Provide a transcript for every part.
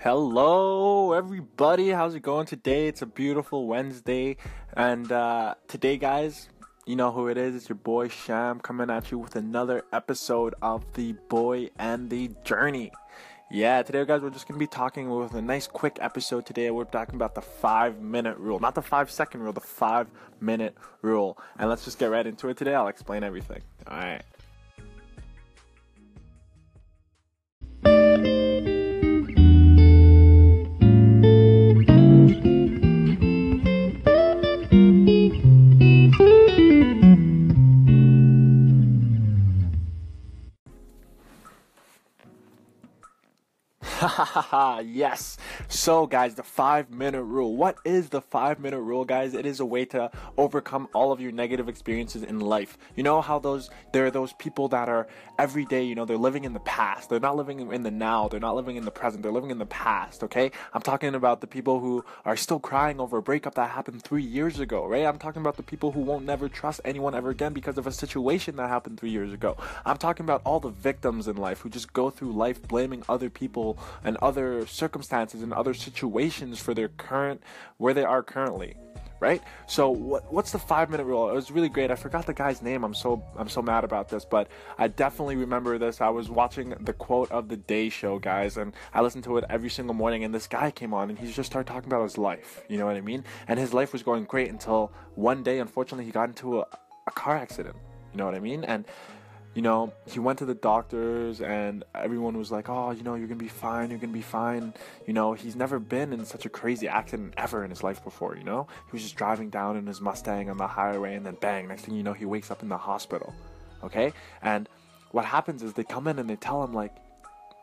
Hello, everybody. How's it going today? It's a beautiful Wednesday. And uh, today, guys, you know who it is. It's your boy Sham coming at you with another episode of The Boy and the Journey. Yeah, today, guys, we're just going to be talking with a nice quick episode today. We're talking about the five minute rule, not the five second rule, the five minute rule. And let's just get right into it today. I'll explain everything. All right. yes. So, guys, the five minute rule. What is the five minute rule, guys? It is a way to overcome all of your negative experiences in life. You know how those, there are those people that are every day, you know, they're living in the past. They're not living in the now. They're not living in the present. They're living in the past, okay? I'm talking about the people who are still crying over a breakup that happened three years ago, right? I'm talking about the people who won't never trust anyone ever again because of a situation that happened three years ago. I'm talking about all the victims in life who just go through life blaming other people and other circumstances and other situations for their current where they are currently right? So what, what's the five minute rule? It was really great. I forgot the guy's name. I'm so i'm so mad about this but i definitely remember this. I was watching the quote of the day show guys and i listened to it every single morning and this guy came on and he just started talking about his life. You know what i mean? And his life was going great until one day unfortunately he got into a, a car accident. You know what i mean? And you know, he went to the doctors and everyone was like, oh, you know, you're going to be fine, you're going to be fine. You know, he's never been in such a crazy accident ever in his life before, you know? He was just driving down in his Mustang on the highway and then bang, next thing you know, he wakes up in the hospital. Okay? And what happens is they come in and they tell him, like,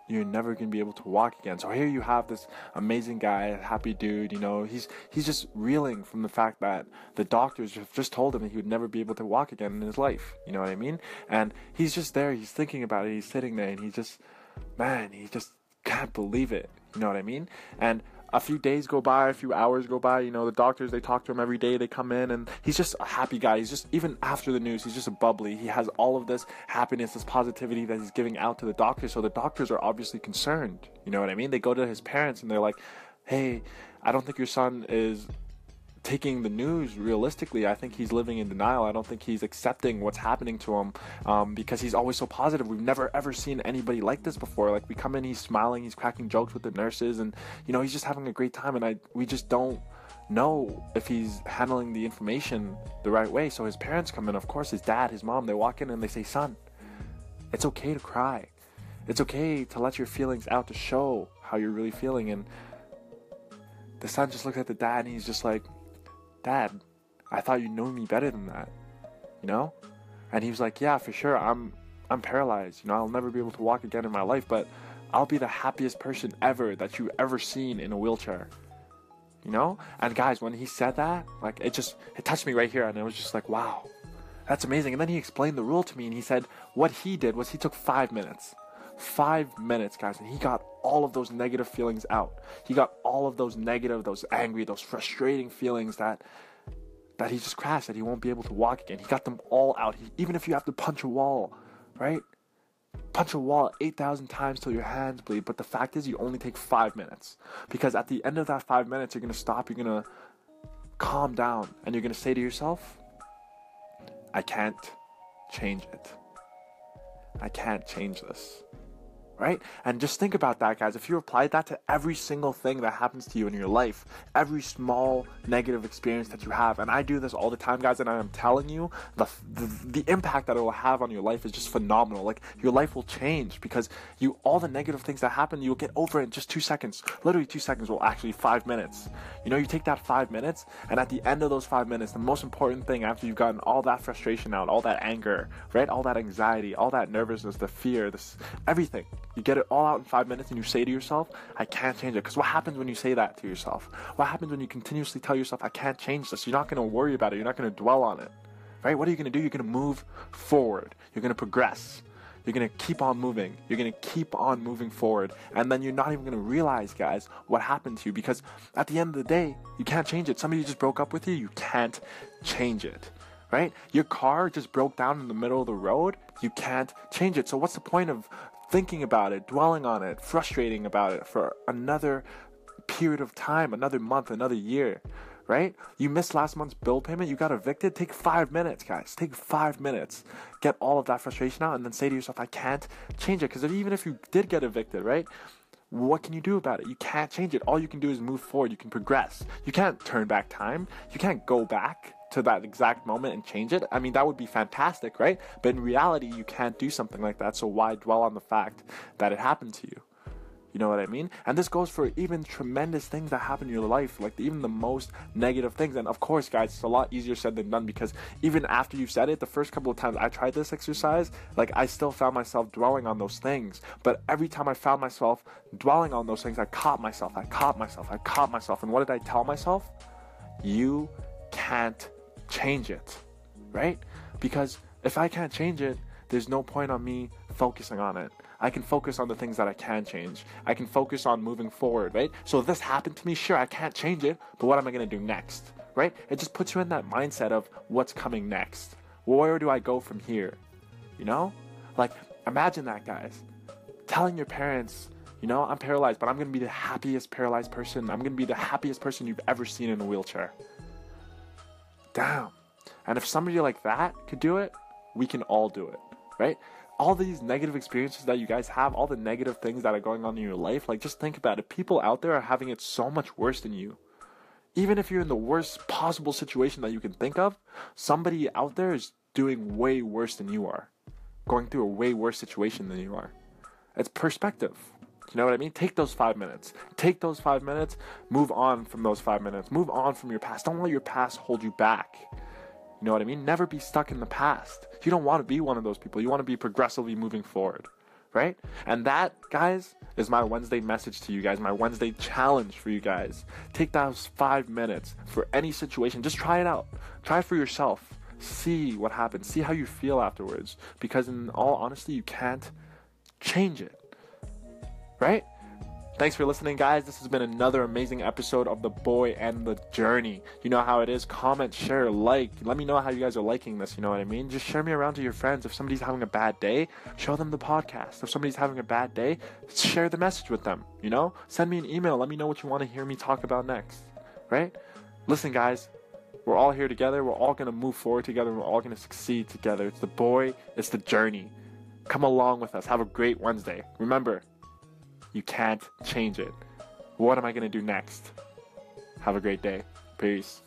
you're never gonna be able to walk again. So here you have this amazing guy, happy dude. You know, he's he's just reeling from the fact that the doctors have just told him that he would never be able to walk again in his life. You know what I mean? And he's just there. He's thinking about it. He's sitting there, and he just, man, he just can't believe it. You know what I mean? And a few days go by, a few hours go by. You know, the doctors they talk to him every day. They come in, and he's just a happy guy. He's just even after the news, he's just a bubbly. He has all of this happiness, this positivity that he's giving out to the doctors. So the doctors are obviously concerned. You know what I mean? They go to his parents and they're like, "Hey, I don't think your son is taking the news realistically. I think he's living in denial. I don't think he's accepting what's happening to him um, because he's always so positive. We've never ever seen anybody like this before. Like we come in, he's smiling, he's cracking jokes with the nurses, and you know he's just having a great time. And I we just don't know if he's handling the information the right way. So his parents come in, of course, his dad, his mom, they walk in and they say, "Son, it's okay to cry. It's okay to let your feelings out to show how you're really feeling." And the son just looks at the dad and he's just like, Dad, I thought you knew me better than that. You know? And he was like, Yeah, for sure. I'm I'm paralyzed. You know, I'll never be able to walk again in my life, but I'll be the happiest person ever that you've ever seen in a wheelchair. You know? And guys, when he said that, like it just it touched me right here and it was just like, wow. That's amazing. And then he explained the rule to me and he said what he did was he took 5 minutes. 5 minutes, guys, and he got all of those negative feelings out. He got all of those negative, those angry, those frustrating feelings that that he just crashed, that he won't be able to walk again. He got them all out. He, even if you have to punch a wall, right? Punch a wall 8,000 times till your hands bleed. But the fact is, you only take five minutes. Because at the end of that five minutes, you're going to stop, you're going to calm down, and you're going to say to yourself, I can't change it. I can't change this right? And just think about that, guys. If you apply that to every single thing that happens to you in your life, every small negative experience that you have, and I do this all the time, guys, and I am telling you, the, the, the impact that it will have on your life is just phenomenal. Like, your life will change because you, all the negative things that happen, you'll get over in just two seconds. Literally, two seconds, well, actually, five minutes. You know, you take that five minutes, and at the end of those five minutes, the most important thing after you've gotten all that frustration out, all that anger, right? All that anxiety, all that nervousness, the fear, this everything you get it all out in five minutes and you say to yourself, I can't change it. Because what happens when you say that to yourself? What happens when you continuously tell yourself, I can't change this? You're not going to worry about it. You're not going to dwell on it. Right? What are you going to do? You're going to move forward. You're going to progress. You're going to keep on moving. You're going to keep on moving forward. And then you're not even going to realize, guys, what happened to you. Because at the end of the day, you can't change it. Somebody just broke up with you, you can't change it right? Your car just broke down in the middle of the road. You can't change it. So what's the point of thinking about it, dwelling on it, frustrating about it for another period of time, another month, another year, right? You missed last month's bill payment, you got evicted. Take five minutes, guys. Take five minutes. Get all of that frustration out and then say to yourself, I can't change it. Because even if you did get evicted, right? What can you do about it? You can't change it. All you can do is move forward. You can progress. You can't turn back time. You can't go back to that exact moment and change it. I mean, that would be fantastic, right? But in reality, you can't do something like that. So why dwell on the fact that it happened to you? You know what I mean? And this goes for even tremendous things that happen in your life, like even the most negative things. And of course, guys, it's a lot easier said than done because even after you said it, the first couple of times I tried this exercise, like I still found myself dwelling on those things. But every time I found myself dwelling on those things, I caught myself, I caught myself, I caught myself. And what did I tell myself? You can't change it, right? Because if I can't change it, there's no point on me focusing on it. I can focus on the things that I can change. I can focus on moving forward, right? So this happened to me, sure, I can't change it, but what am I going to do next, right? It just puts you in that mindset of what's coming next. Where do I go from here? You know? Like, imagine that, guys. Telling your parents, you know, I'm paralyzed, but I'm going to be the happiest paralyzed person. I'm going to be the happiest person you've ever seen in a wheelchair. Damn. And if somebody like that could do it, we can all do it, right? All these negative experiences that you guys have, all the negative things that are going on in your life, like just think about it. People out there are having it so much worse than you. Even if you're in the worst possible situation that you can think of, somebody out there is doing way worse than you are, going through a way worse situation than you are. It's perspective. You know what I mean? Take those five minutes. Take those five minutes. Move on from those five minutes. Move on from your past. Don't let your past hold you back. You know what I mean? Never be stuck in the past. You don't want to be one of those people. You want to be progressively moving forward, right? And that, guys, is my Wednesday message to you guys, my Wednesday challenge for you guys. Take those five minutes for any situation. Just try it out. Try for yourself. See what happens. See how you feel afterwards. Because, in all honesty, you can't change it right? Thanks for listening, guys. This has been another amazing episode of The Boy and the Journey. You know how it is. Comment, share, like. Let me know how you guys are liking this. You know what I mean? Just share me around to your friends. If somebody's having a bad day, show them the podcast. If somebody's having a bad day, share the message with them. You know? Send me an email. Let me know what you want to hear me talk about next. Right? Listen, guys. We're all here together. We're all going to move forward together. We're all going to succeed together. It's the boy, it's the journey. Come along with us. Have a great Wednesday. Remember, you can't change it. What am I going to do next? Have a great day. Peace.